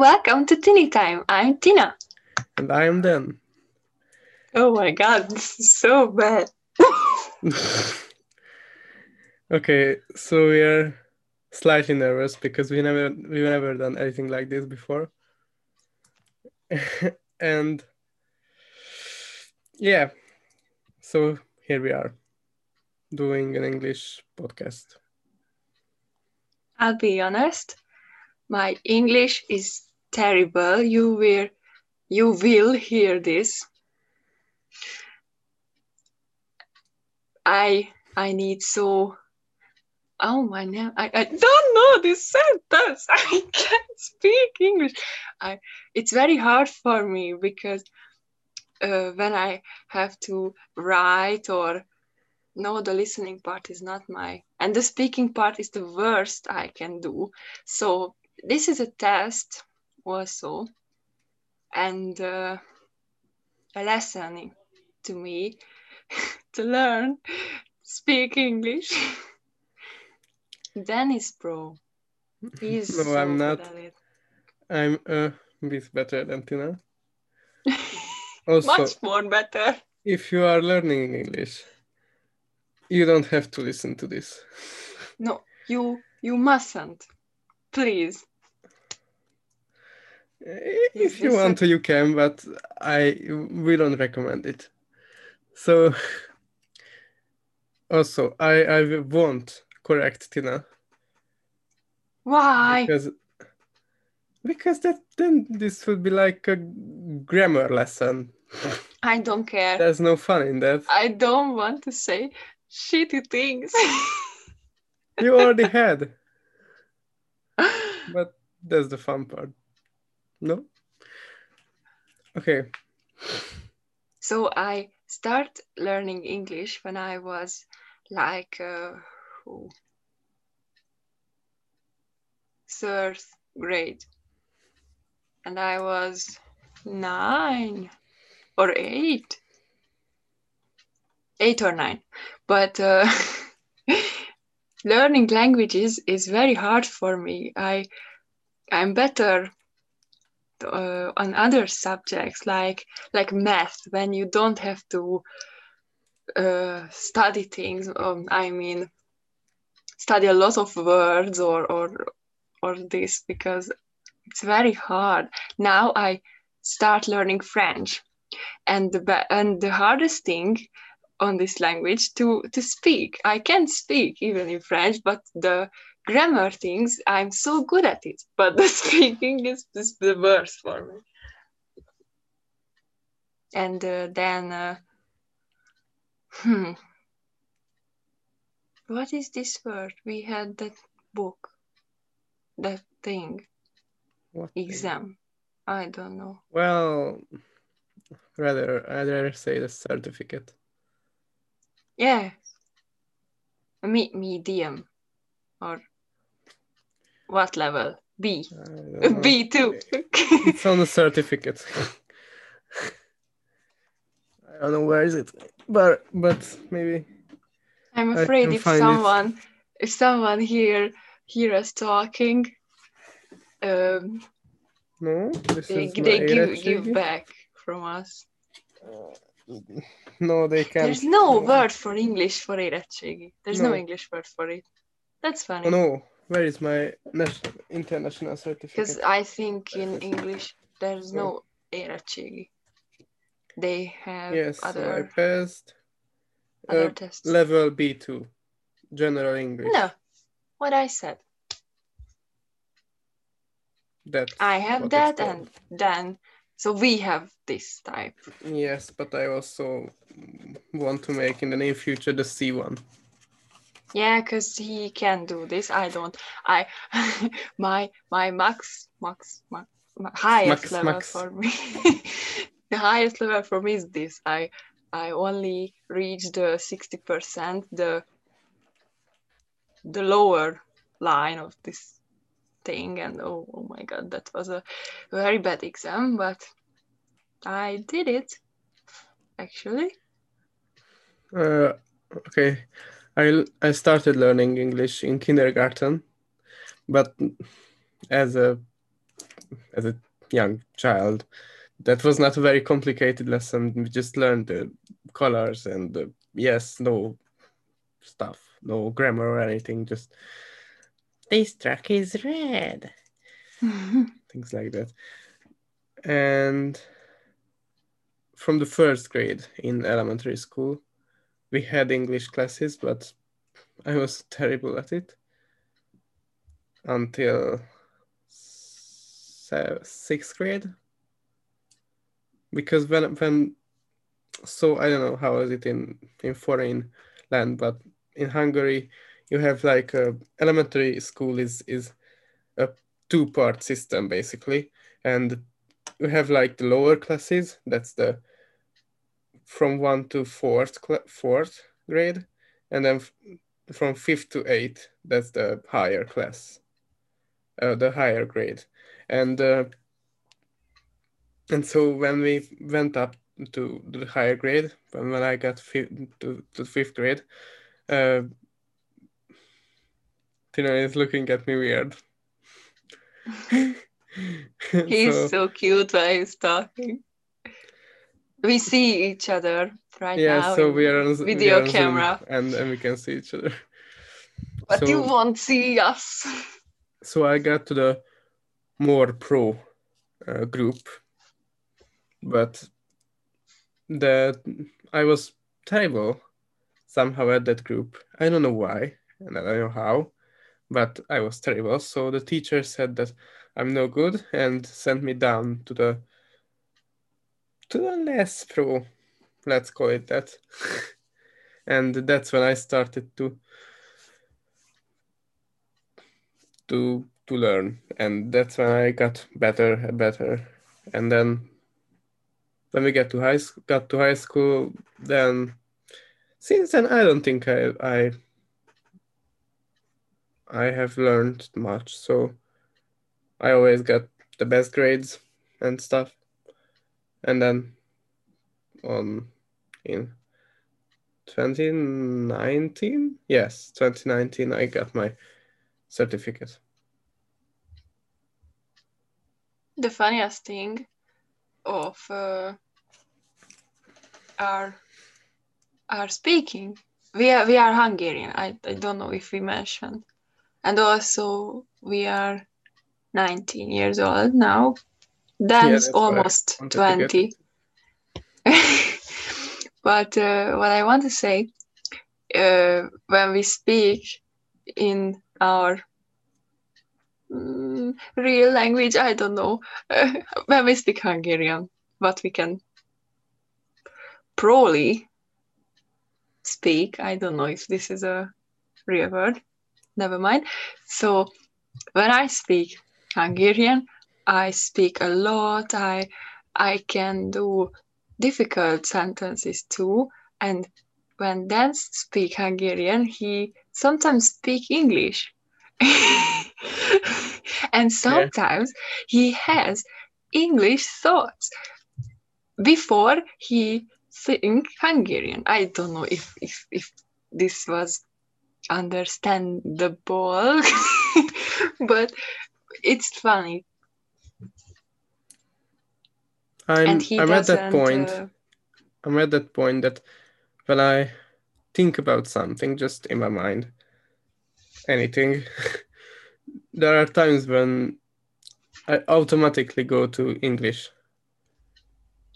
Welcome to Tini Time. I'm Tina. And I am Dan. Oh my god, this is so bad. okay, so we are slightly nervous because we never we've never done anything like this before. and yeah, so here we are doing an English podcast. I'll be honest, my English is terrible. You will you will hear this. I I need so oh my name I, I don't know this sentence. I can't speak English. I it's very hard for me because uh, when I have to write or no the listening part is not my and the speaking part is the worst I can do. So this is a test also and uh, a lesson to me to learn speak English. Dennis Pro. He's no, so I'm not. good at it. I'm a bit better than Tina. Also, Much more better. if you are learning English, you don't have to listen to this. No, you you mustn't. Please. Eh, if you want to, you can, but I we don't recommend it. So also, I I won't correct Tina Why? because because that then this would be like a grammar lesson. I don't care. There's no fun in that. I don't want to say shitty things. You already had, but that's the fun part. No. Okay. so I start learning English when I was like uh, third grade, and I was nine or eight, eight or nine. But uh, learning languages is very hard for me. I I'm better uh, on other subjects like like math when you don't have to uh, study things um, i mean study a lot of words or or or this because it's very hard. Now i start learning french. And the and the hardest thing on this language to to speak. I can speak even in french but the grammar things i'm so good at it but the speaking is just the worst for me. And uh, then uh, hmm. What is this word? We had that book that thing What thing? exam. I don't know. Well, rather I'd rather say the certificate. yeah. Me- medium or what level B. b2 It's on the certificate. I don't know where is it, but but maybe I'm afraid if find it. someone if someone here hear us talking, um, no. They, they give give back from us. No, they can't. There's no word for English for érettségi. There's no. No. English word for it. That's funny. No, where is my national international certificate? Because I think in English there's no érettségi. They have Yes, so I other passed other uh, tests. level B2, general English. No, what I said. That's I have that, and then so we have this type. Yes, but I also want to make in the near future the C1. Yeah, because he can do this. I don't. I my my max max, max highest Max, level max. for me. the highest level for me is this. I I only reached the sixty percent, the the lower line of this thing, and oh, oh my god, that was a very bad exam, but I did it actually. Uh, okay, I I started learning English in kindergarten, but as a as a young child. That was not a very complicated lesson. We just learned the colors and the yes, no stuff, no grammar or anything. Just this truck is red. Things like that. And from the first grade in elementary school, we had English classes, but I was terrible at it until sixth grade. Because when when so I don't know how is it in in foreign land, but in Hungary you have like a elementary school is is a two part system basically, and you have like the lower classes. That's the from one to fourth fourth grade, and then from fifth to eighth. That's the higher class, uh, the higher grade, and uh, and so when we went up to the higher grade, when when I got to, to fifth grade, uh, Tina is looking at me weird. he's so, so, cute while he's talking. We see each other right yeah, now. Yeah, so we are on video are on camera, and and we can see each other. But so, you won't see us. So I got to the more pro uh, group, but that I was terrible somehow at that group. I don't know why, and I don't know how, but I was terrible. So the teacher said that I'm no good and sent me down to the to the less pro, let's call it that. and that's when I started to to to learn, and that's when I got better and better. And then when we get to high school, got to high school, then since then I don't think I I I have learned much. So I always got the best grades and stuff. And then on in 2019, yes, 2019, I got my certificate. The funniest thing of uh, our our speaking, we are we are Hungarian. I, I don't know if we mentioned and also we are 19 years old now dan's yeah, almost 20 but uh, what i want to say uh, when we speak in our mm, real language i don't know uh, when we speak hungarian what we can probably speak i don't know if this is a real word never mind. So when I speak Hungarian, I speak a lot. I I can do difficult sentences too. And when Dan speak Hungarian, he sometimes speak English. and sometimes yeah. he has English thoughts before he think Hungarian. I don't know if if, if this was understandable, but it's funny. I'm, I'm at that point. Uh... I'm at that point that when I think about something just in my mind, anything, there are times when I automatically go to English.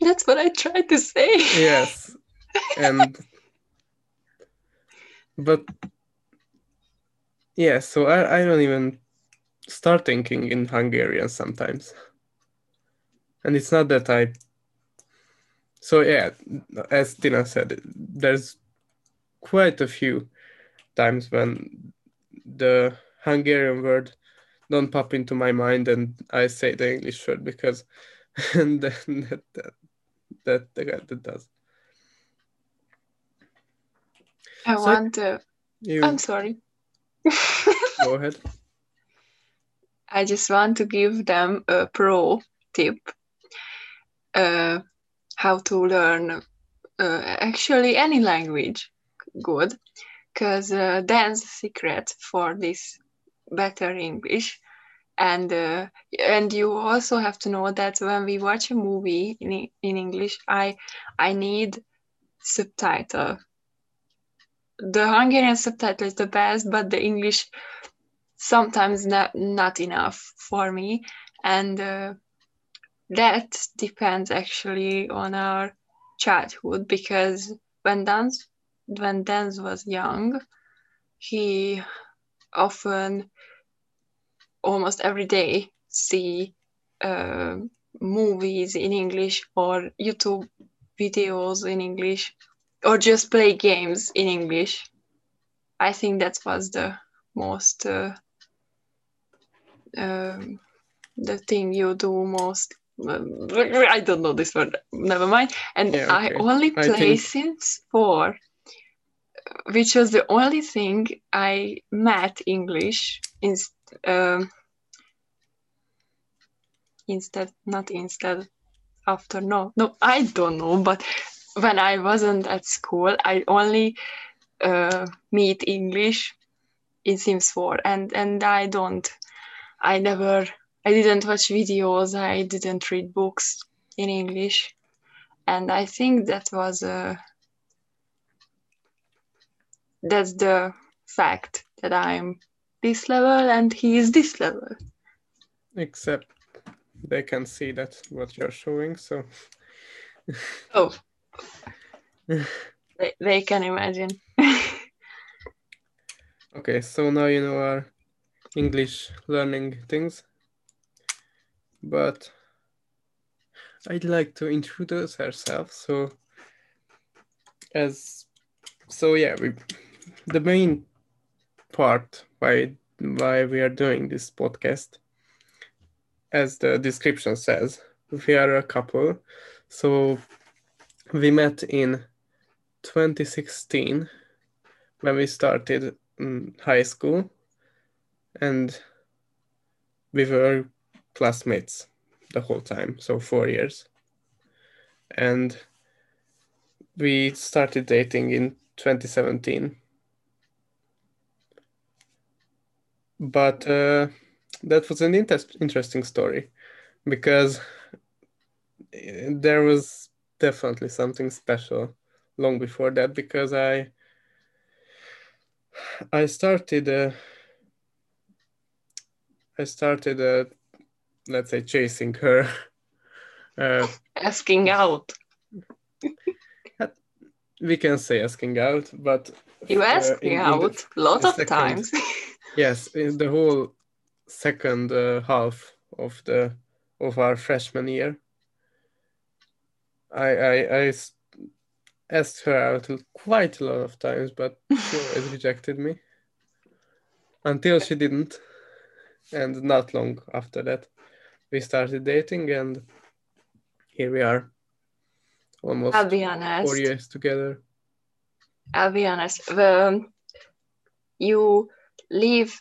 That's what I tried to say. yes. And but yeah, so I, I don't even start thinking in Hungarian sometimes. And it's not that I. So, yeah, as Tina said, there's quite a few times when the Hungarian word don't pop into my mind and I say the English word because and then that, that, that, that, that does. I so want to. You, I'm sorry. Go ahead. I just want to give them a pro tip uh, how to learn uh, actually any language good because uh, Dan's secret for this better English and uh, and you also have to know that when we watch a movie in in English, I I need subtitle. The Hungarian subtitle is the best, but the English sometimes not not enough for me, and uh, that depends actually on our childhood because when Dance when Dance was young, he often almost every day see uh, movies in English or YouTube videos in English or just play games in English. I think that was the most uh, um, the thing you do most. I don't know this word. Never mind. And Yeah, I okay. only I play think- Sims 4, which was the only thing I met English in, um, instead, not instead, after. No, no, I don't know. But when I wasn't at school, I only uh, meet English in Sims 4, and and I don't. I never. I didn't watch videos. I didn't read books in English, and I think that was a. That's the fact that I'm this level and he is this level. Except they can see that what you're showing. So Oh, they, they can imagine. okay, so now you know our English learning things. But I'd like to introduce ourselves. So as so yeah, we the main part why why we are doing this podcast as the description says we are a couple so we met in 2016 when we started mm, high school and we were classmates the whole time so four years. And we started dating in 2017 but uh, that was an inter- interesting story because there was definitely something special long before that because I I started uh, I started uh, let's say chasing her uh, Asking out. we can say asking out but You uh, asked me the- out a lot of second- times. Yes, in the whole second uh, half of the of our freshman year, I I asked her out quite a lot of times, but she always rejected me until she didn't, and not long after that, we started dating, and here we are, almost I'll be honest. four years together. I'll be honest. Um, you leave,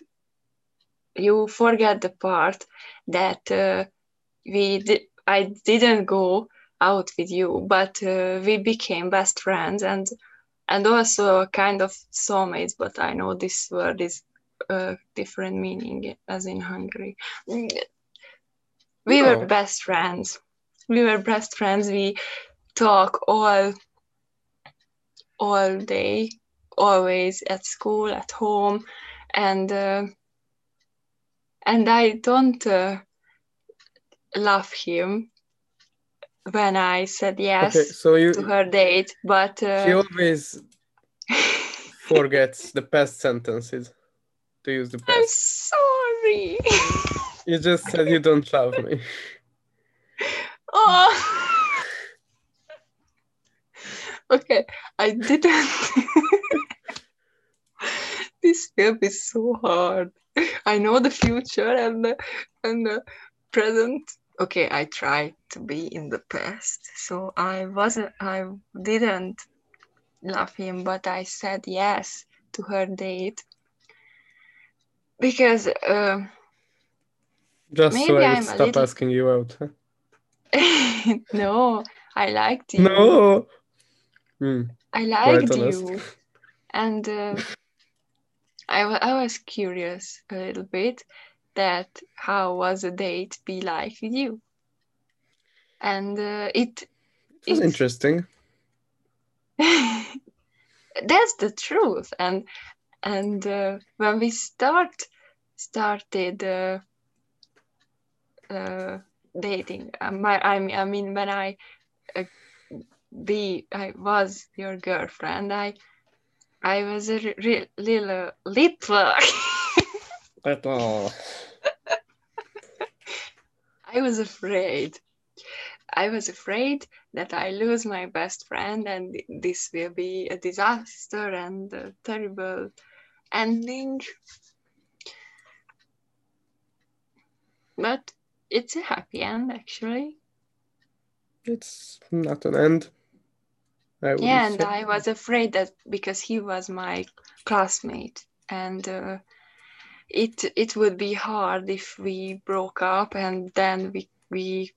you forget the part that uh, we di- I didn't go out with you, but uh, we became best friends and and also kind of soulmates. But I know this word is uh, different meaning as in Hungary. We No. were best friends. We were best friends. We talk all all day always at school at home and uh, and i don't uh, love him when i said yes Okay, so you to her date but she uh, always forgets the past sentences to use the past. i'm sorry You just said you don't love me. oh. Okay i didn't. This will is so hard. I know the future and the, and the present. Okay i tried to be in the past so i wasn't i didn't love him but i said yes to her date. Because uh, Just so I would stop little- asking you out. no i liked you No. Hmm. I liked you, and uh, I I was curious a little bit, that how was a date be like with you? And uh, it It was it- interesting. that's the truth and and uh, when we start started uh, dating. Uh, my, I, mean, I mean when i uh, be i was your girlfriend i i was a re- little little. At all. i was afraid. I was afraid that i lose my best friend and this will be a disaster and a terrible ending. But it's a happy end actually It's not an end. Yeah and say. i was afraid that because he was my classmate and uh, it it would be hard if we broke up and then we we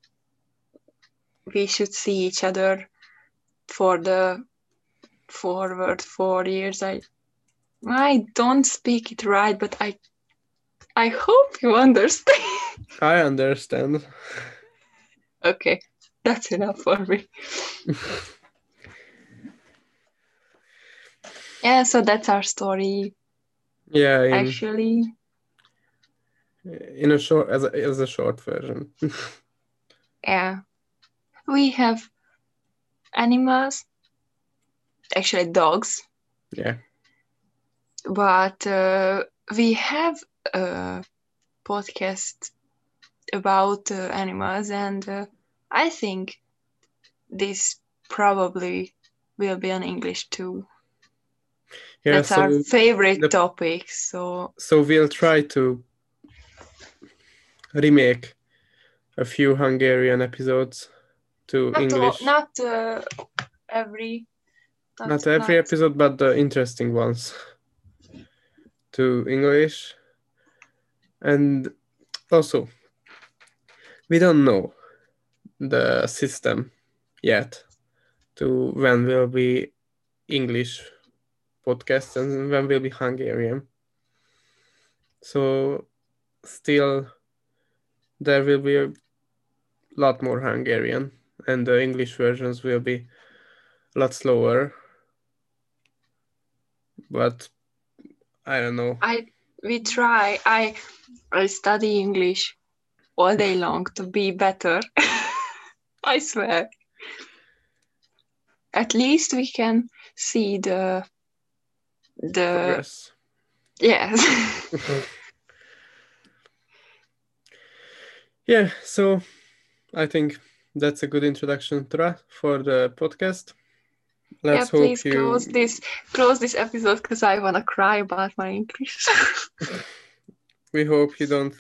we should see each other for the forward four years i i don't speak it right but i i hope you understand I understand. okay that's enough for me yeah so that's our story Yeah, in, actually in a short as a, as a short version. yeah we have animals actually dogs yeah. but uh, we have a podcast about uh, animals and uh, i think this probably will be in english too Yeah, that's so our favorite the- topic so so we'll try to remake a few Hungarian episodes to not, all- English. not uh, every Not every episode, but the interesting ones to English. And also, we don't know the system yet to when will be English podcast and when will be Hungarian. So, still, there will be a lot more Hungarian, and the English versions will be a lot slower. But I don't know. I we try. I I study English all day long to be better. I swear. At least we can see the the Progress. yes. Yeah, so I think that's a good introduction to that for the podcast. Yeah, Let's hope please you close this close this episode because I wanna cry about my English. we hope you don't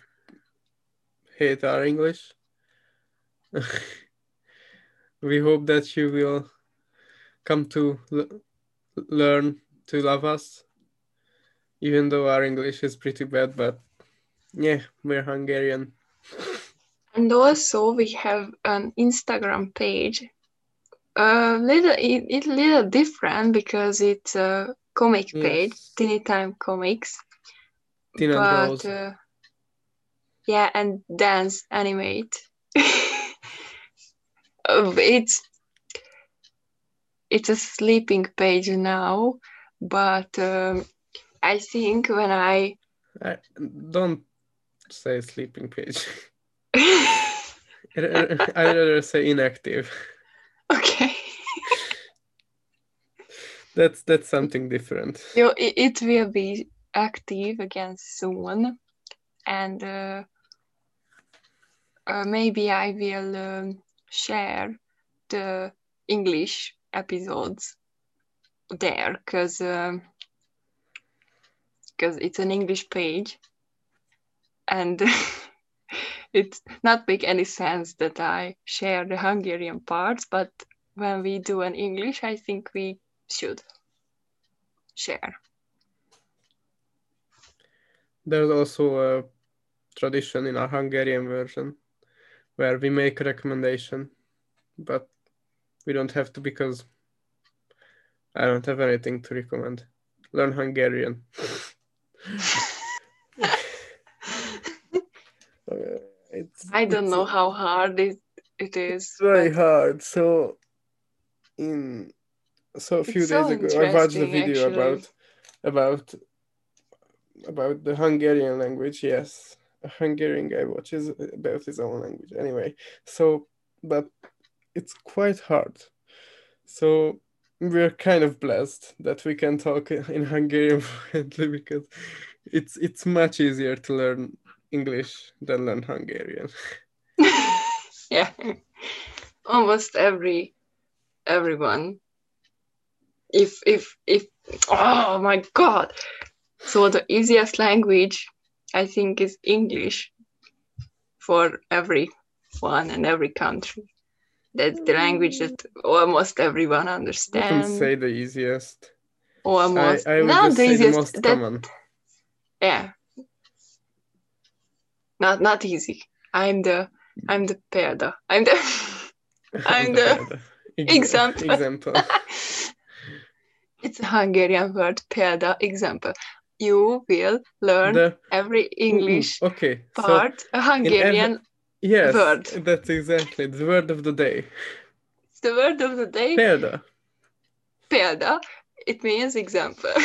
hate our English. we hope that you will come to l- learn to love us, even though our English is pretty bad. But yeah, we're Hungarian. and also we have an Instagram page. A little it, it little different because it's a comic page, Tini Time Comics. And but uh, yeah and dance animate Uh, it's it's a sleeping page now but um, i think when i I, don't say sleeping page. I'd rather say inactive. Okay. That's that's something different. you, it, it will be active again soon. And uh, uh, maybe i will um, share the english episodes there because because it's an english page. And it not make any sense that i share the hungarian parts but when we do an english i think we should share There's also a tradition in our Hungarian version where we make a recommendation, but we don't have to because I don't have anything to recommend. Learn Hungarian. I don't know how hard it, it is. It's very hard. So, in so a few days so ago, I watched a video actually. about about about the Hungarian language. Yes, a Hungarian guy watches about his own language. Anyway, so but it's quite hard. So we're kind of blessed that we can talk in Hungarian fluently because it's it's much easier to learn English than learn Hungarian. yeah, almost every everyone. If if if oh my god! So the easiest language, I think, is English for everyone and every country. That's the language that almost everyone understands. I can say the easiest. I, Almost I would not just the say the most that- common. yeah not not easy i'm the i'm the példa i'm the I'm the example. example. it's a hungarian word példa example you will learn The every mm, english Ooh, okay. So part a hungarian yes, word. that's exactly the word of the day. it's the word of the day Példa. példa it means example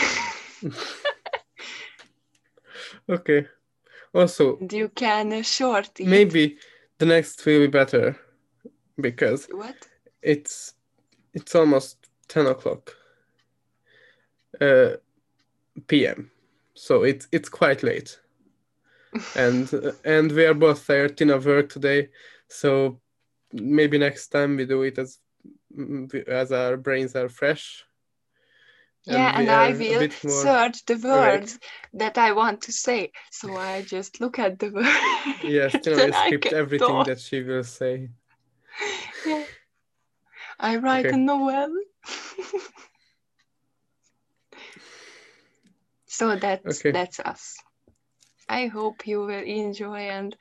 Okay. Also, and you can short it maybe the next will be better because what it's it's almost 10 o'clock uh, p.m. So it's it's quite late. and uh, and we are both tired in our work today so maybe next time we do it as as our brains are fresh yeah, we and I will search the words that I want to say. So I just look at the words. yes you know then I script everything talk. that she will say Yeah. I write Okay. a novel. so that's Okay. that's us. I hope you will enjoy and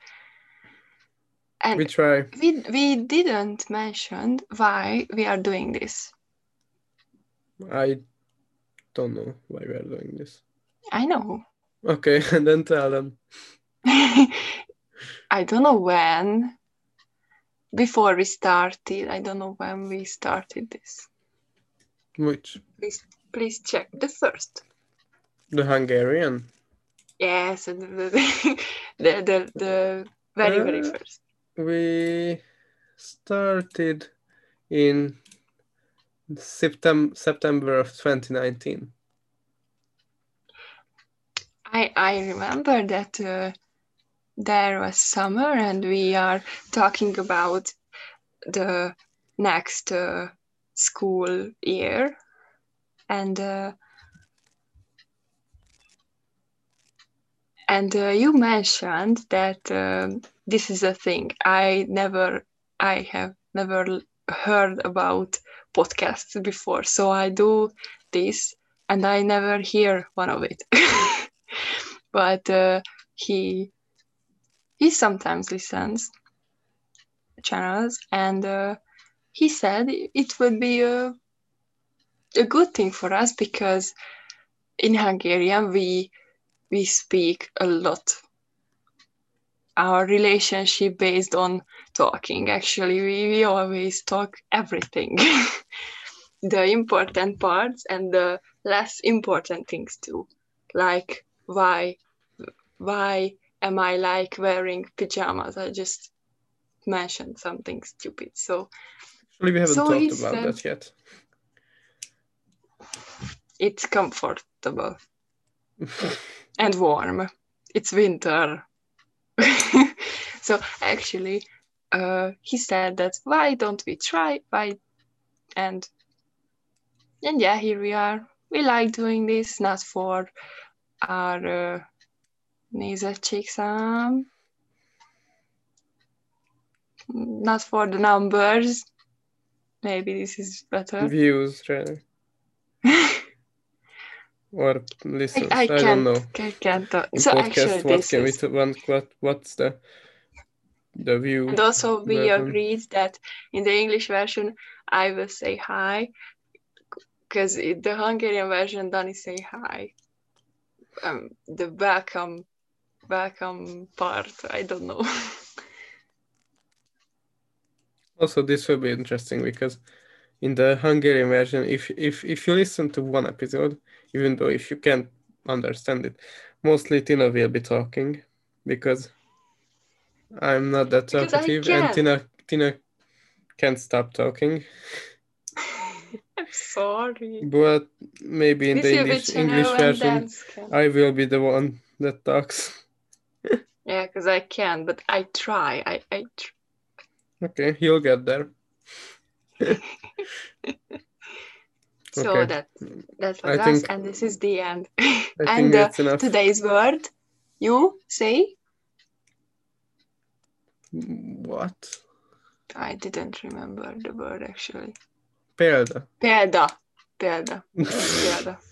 and we try we we didn't mention why we are doing this. i don't know why we are doing this I know. okay and then tell them I don't know when. Before we started, I don't know when we started this. which Please, please check the first. the hungarian Yes, and the the the, the very very Uh, first. we started in September September of 2019 I I remember that uh, there was summer and we are talking about the next uh, school year. And uh, and uh, you mentioned that um, this is a thing I never I have never heard about podcasts before so I do this and I never hear one of it. But uh, he he sometimes listens channels and uh, he said it would be a, a good thing for us because in Hungarian we we speak a lot our relationship based on talking. Actually we, we always talk everything. The important parts and the less important things too. Like why why am i like wearing pajamas? I just mentioned something stupid so. Actually we haven't So talked about said- that yet. It's comfortable. And warm. It's winter so actually uh, he said that why don't we try? Why and and yeah here we are. We like doing this not for our uh, nézettségszám not for the numbers. Maybe this is better. Views rather or listens I, I I, don't know I can't in so podcast actually what can we is t- what, what what's the the view And also, we version. agreed that in the English version, I will say hi, because the Hungarian version, Dani say hi. Um, the welcome, welcome part, I don't know. Also, this will be interesting because in the Hungarian version, if if if you listen to one episode, even though if you can't understand it, mostly Tina will be talking because I'm not that talkative, and Tina Tina can't stop talking. I'm sorry. But maybe in This the English English version. I will be the one that talks. Yeah, because I can, but I try. I, I tr- Okay, you'll get there. so Okay. that that I was us, think- and this is the end. And uh, today's word, you say? What? I didn't remember the word actually. Példa. Példa. Példa. Példa.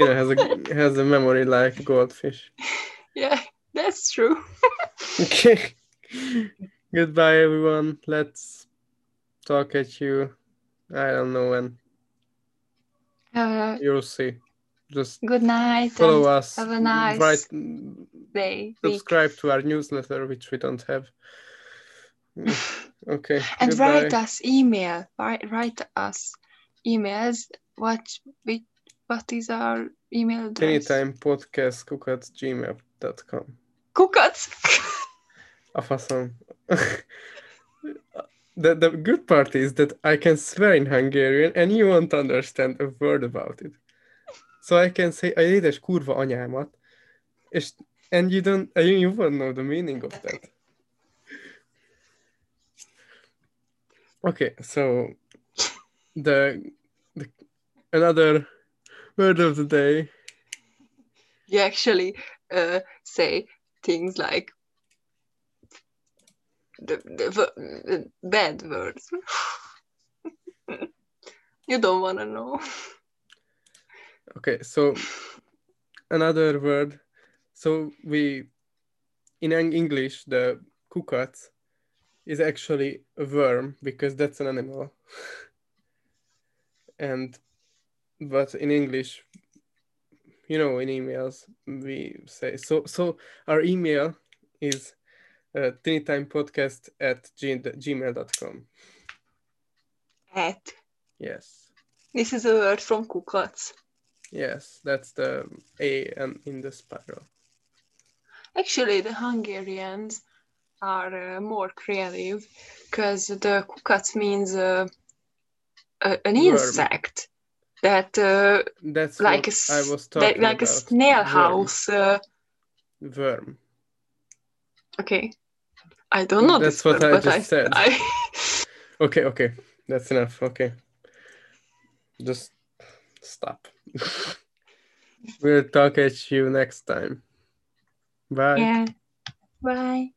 Yeah, has a has a memory like goldfish. Yeah, that's true. Okay. Goodbye, everyone. Let's talk at you. I don't know when. Uh, You'll see. Just good night. follow us. have a nice Write, day. week. subscribe to our newsletter, which we don't have. Okay. And goodbye. write us email. Write, write us emails. What we, what is our email address? Anytime podcast cook at gmail.com. Kukac. A faszom. the, the good part is that I can swear in Hungarian and you won't understand a word about it. So I can say a édes kurva anyámat, és, and you don't, you won't know the meaning of that. Okay, so the, the another word of the day. you actually uh, say things like the, the, the bad words. you don't want to know. Okay, so another word. So we in English the kukat is actually a worm because that's an animal. and but in English, you know, in emails we say so. So our email is uh, tinitimepodcast at g- gmail.com. At. Yes. This is a word from Kukac. Yes, that's the A and in the spiral. Actually, the Hungarians are uh, more creative because the kukac means uh, a, an Worm. insect that, uh, That's like a, I was that- talking like a snail Worm. house. Uh, Worm. okay, I don't know That's this what word, I but just said. I, Okay, okay. That's enough. Okay. Just stop. we'll talk at you next time. Bye. yeah. Bye.